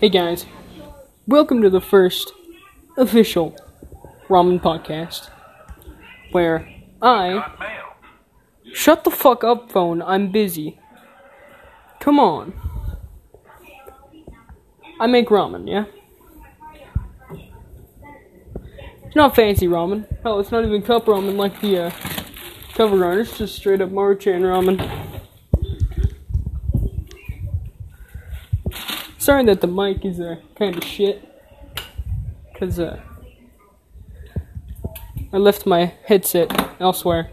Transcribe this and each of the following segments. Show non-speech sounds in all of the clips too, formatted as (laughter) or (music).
Hey guys, welcome to the first official ramen podcast where I. Shut the fuck up, phone. I'm busy. Come on. I make ramen, yeah? It's not fancy ramen. Hell, it's not even cup ramen like the uh, cover art. It's just straight up Maruchan ramen. Sorry that the mic is uh, kind of shit. Because uh, I left my headset elsewhere.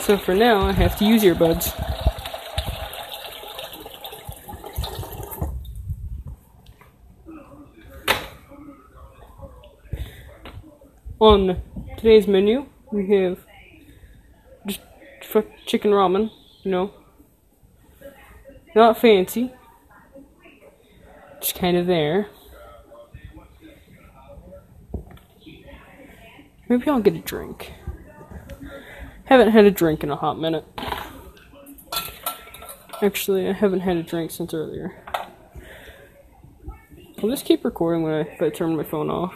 So for now, I have to use earbuds. On today's menu, we have just chicken ramen, you know. Not fancy. Just kind of there. Maybe I'll get a drink. Haven't had a drink in a hot minute. Actually, I haven't had a drink since earlier. I'll just keep recording when I, if I turn my phone off.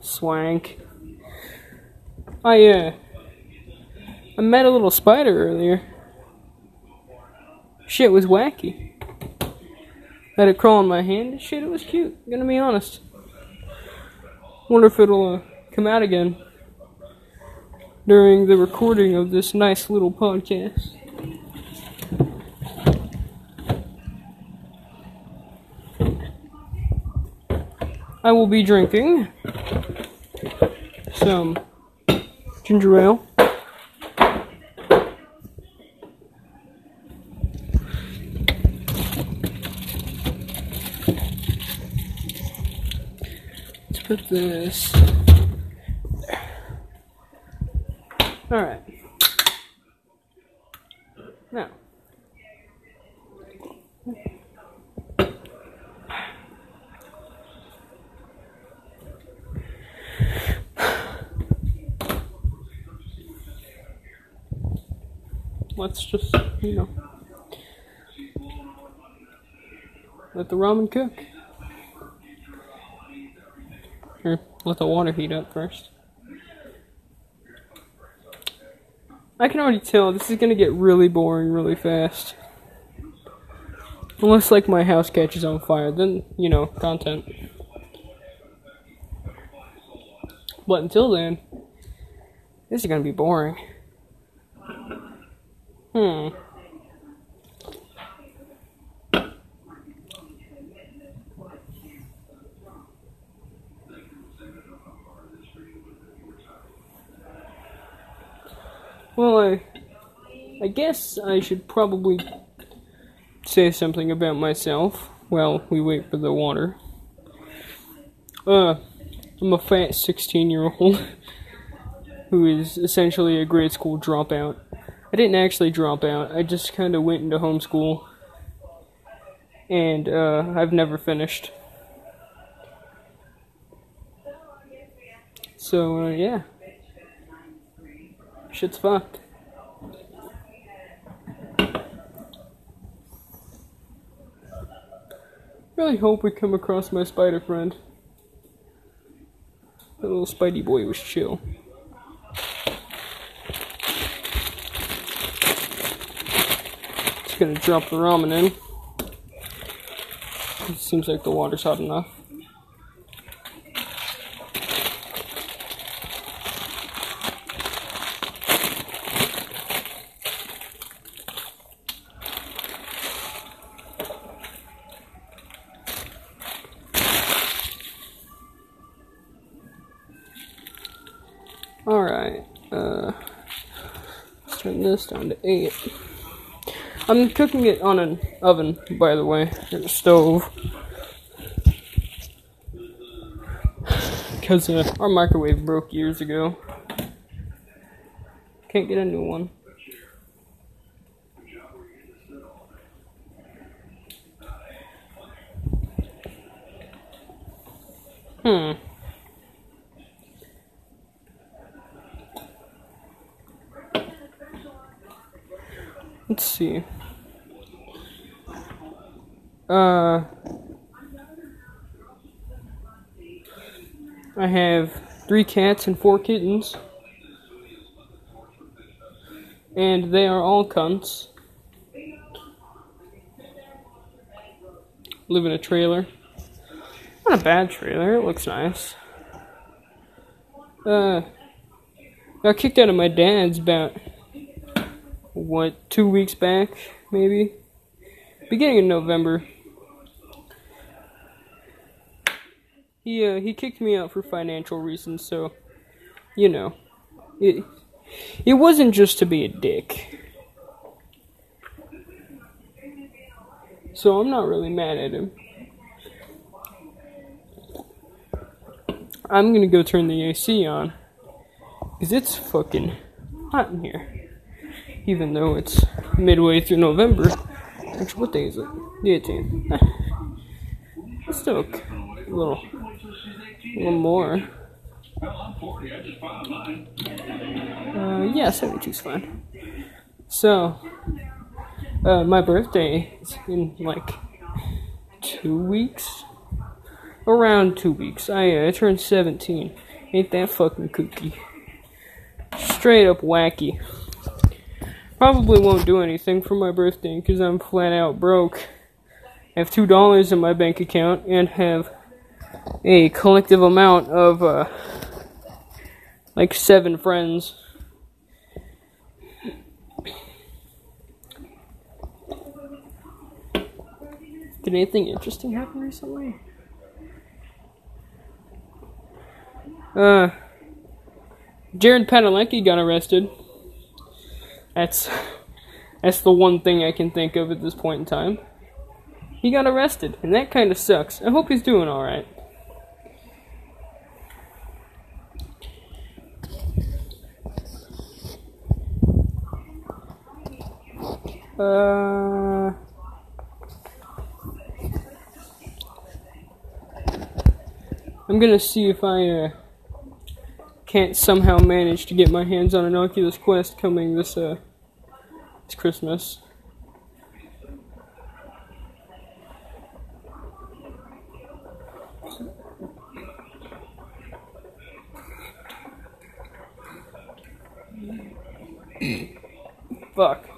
Swank. I, uh, I met a little spider earlier. Shit was wacky. Had it crawl on my hand. Shit, it was cute. Gonna be honest. Wonder if it'll uh, come out again during the recording of this nice little podcast. I will be drinking some ginger ale. Put this Alright. Now. Let's just, you know, let the ramen cook. Or let the water heat up first. I can already tell this is gonna get really boring really fast. Unless, like, my house catches on fire, then, you know, content. But until then, this is gonna be boring. Hmm. Well, I, I guess I should probably say something about myself while we wait for the water. Uh, I'm a fat 16 year old (laughs) who is essentially a grade school dropout. I didn't actually drop out, I just kind of went into homeschool. And, uh, I've never finished. So, uh, yeah. Shit's fucked. Really hope we come across my spider friend. That little Spidey boy was chill. Just gonna drop the ramen in. Seems like the water's hot enough. Alright, uh, let's turn this down to 8. I'm cooking it on an oven, by the way, or stove. Because uh, our microwave broke years ago. Can't get a new one. Hmm. Let's see. Uh, I have three cats and four kittens. And they are all cunts. Live in a trailer. Not a bad trailer, it looks nice. Uh, got kicked out of my dad's about, what, two weeks back, maybe? Beginning of November. He, uh, he kicked me out for financial reasons, so, you know, it, it wasn't just to be a dick. So I'm not really mad at him. I'm gonna go turn the AC on. Because it's fucking hot in here. Even though it's midway through November. Actually, what day is it? The 18th. (sighs) It's still a little, a little more. Uh, yeah, 72 is fine. So, uh, my birthday is in like two weeks. Around two weeks. I, uh, I turned 17. Ain't that fucking kooky? Straight up wacky. Probably won't do anything for my birthday because I'm flat out broke. I have two dollars in my bank account and have a collective amount of uh, like seven friends. Did anything interesting happen recently? Uh, Jared Padalecki got arrested. That's that's the one thing I can think of at this point in time. He got arrested, and that kind of sucks. I hope he's doing all right. Uh, I'm gonna see if I uh, can't somehow manage to get my hands on an Oculus Quest coming this uh this Christmas. Fuck.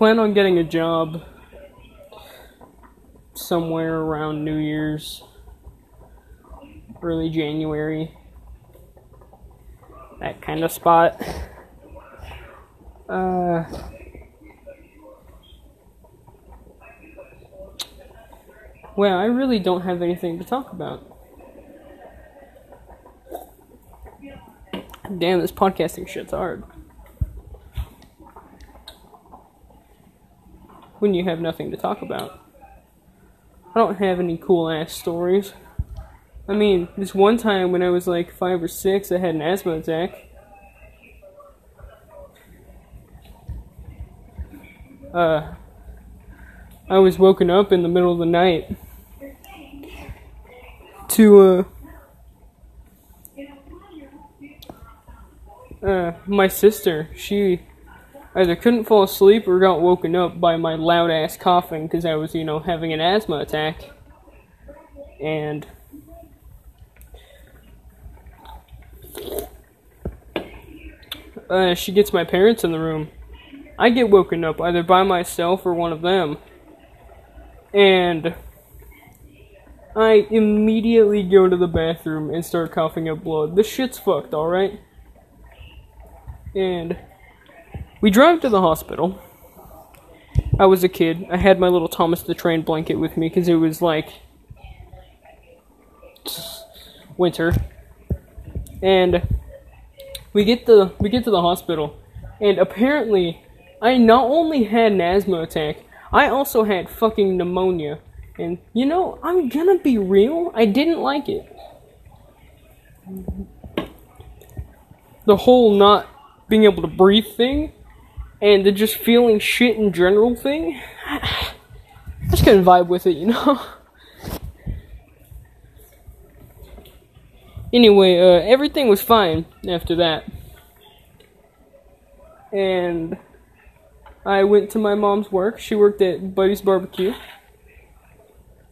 Plan on getting a job somewhere around New Year's, early January, that kind of spot. Uh, well, I really don't have anything to talk about. Damn, this podcasting shit's hard. When you have nothing to talk about. I don't have any cool ass stories. I mean, this one time when I was like five or six, I had an asthma attack. Uh, I was woken up in the middle of the night to, uh, uh, my sister, she either couldn't fall asleep or got woken up by my loud ass coughing because I was, you know, having an asthma attack. And uh, she gets my parents in the room. I get woken up either by myself or one of them. And I immediately go to the bathroom and start coughing up blood. This shit's fucked, alright? And we drive to the hospital. I was a kid. I had my little Thomas the Train blanket with me because it was like winter. And we get the we get to the hospital, and apparently, I not only had an asthma attack, I also had fucking pneumonia. And you know, I'm gonna be real. I didn't like it. The whole not being able to breathe thing and the just feeling shit in general thing, (sighs) I just couldn't vibe with it, you know? (laughs) anyway, uh, everything was fine after that. And I went to my mom's work. She worked at Buddy's Barbecue,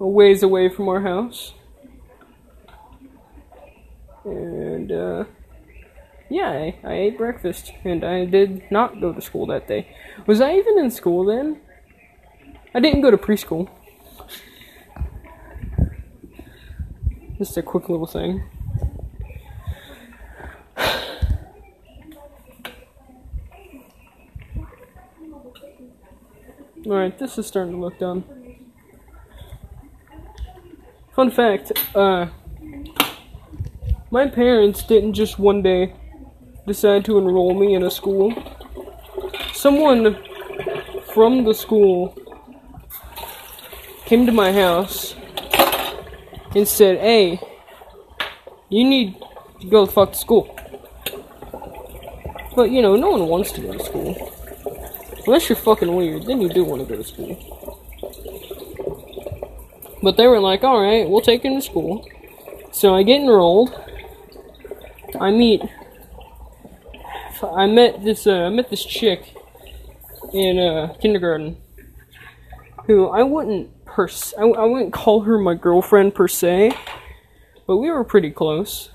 a ways away from our house. And, uh, yeah, I, I ate breakfast, and I did not go to school that day. Was I even in school then? I didn't go to preschool. Just a quick little thing. Alright, this is starting to look done. Fun fact, uh, my parents didn't just one day decide to enroll me in a school. Someone from the school came to my house and said, Hey, you need to go the fuck to school. But, you know, no one wants to go to school. Unless you're fucking weird, then you do want to go to school. But they were like, alright, we'll take him to school. So I get enrolled. I meet. I met this. Uh, I met this chick in uh, kindergarten, who I wouldn't pers. I, I wouldn't call her my girlfriend per se, but we were pretty close.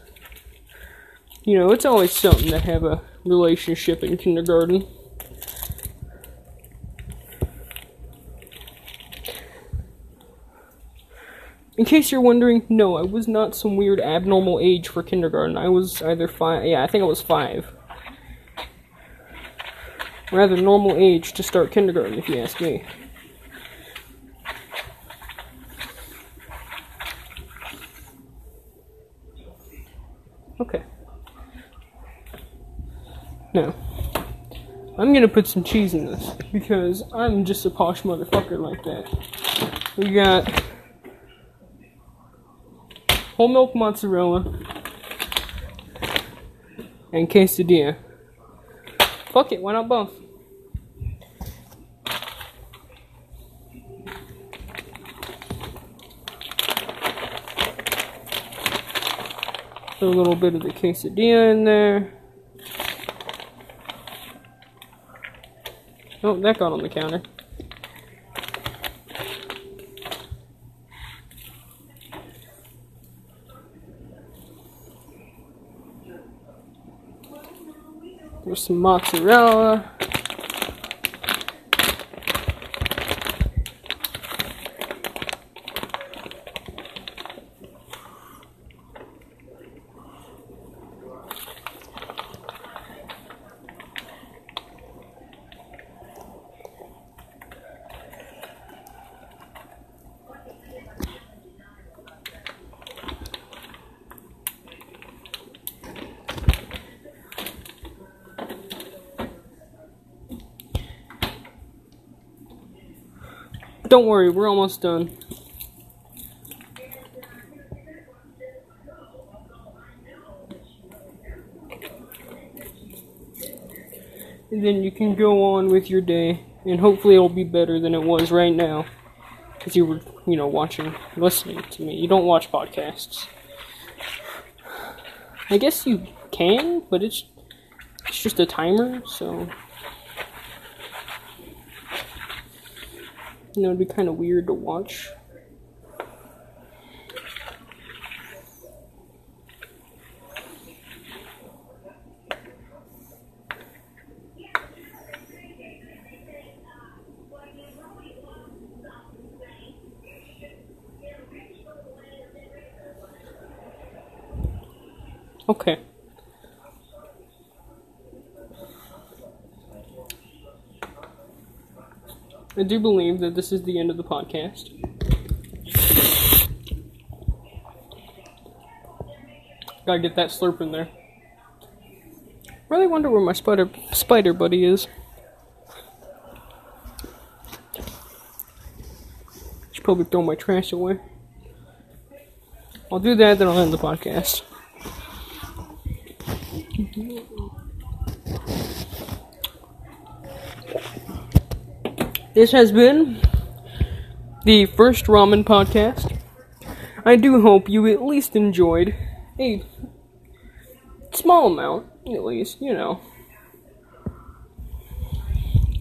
You know, it's always something to have a relationship in kindergarten. In case you're wondering, no, I was not some weird abnormal age for kindergarten. I was either five, yeah, I think I was five. Rather normal age to start kindergarten, if you ask me. Okay. Now, I'm gonna put some cheese in this because I'm just a posh motherfucker like that. We got whole milk mozzarella, and quesadilla. Fuck it, why not both? Put a little bit of the quesadilla in there. Oh, that got on the counter. Some mozzarella. Don't worry, we're almost done. And then you can go on with your day, and hopefully it'll be better than it was right now. Because you were, you know, watching, listening to me. You don't watch podcasts. I guess you can, but it's it's just a timer, so You know, it'd be kind of weird to watch. Okay. I do believe that this is the end of the podcast. Gotta get that slurp in there. Really wonder where my spider spider buddy is. Should probably throw my trash away. I'll do that, then I'll end the podcast. This has been the first ramen podcast. I do hope you at least enjoyed a small amount, at least, you know.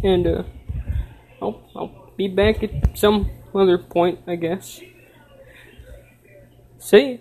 And, uh, I'll, I'll be back at some other point, I guess. See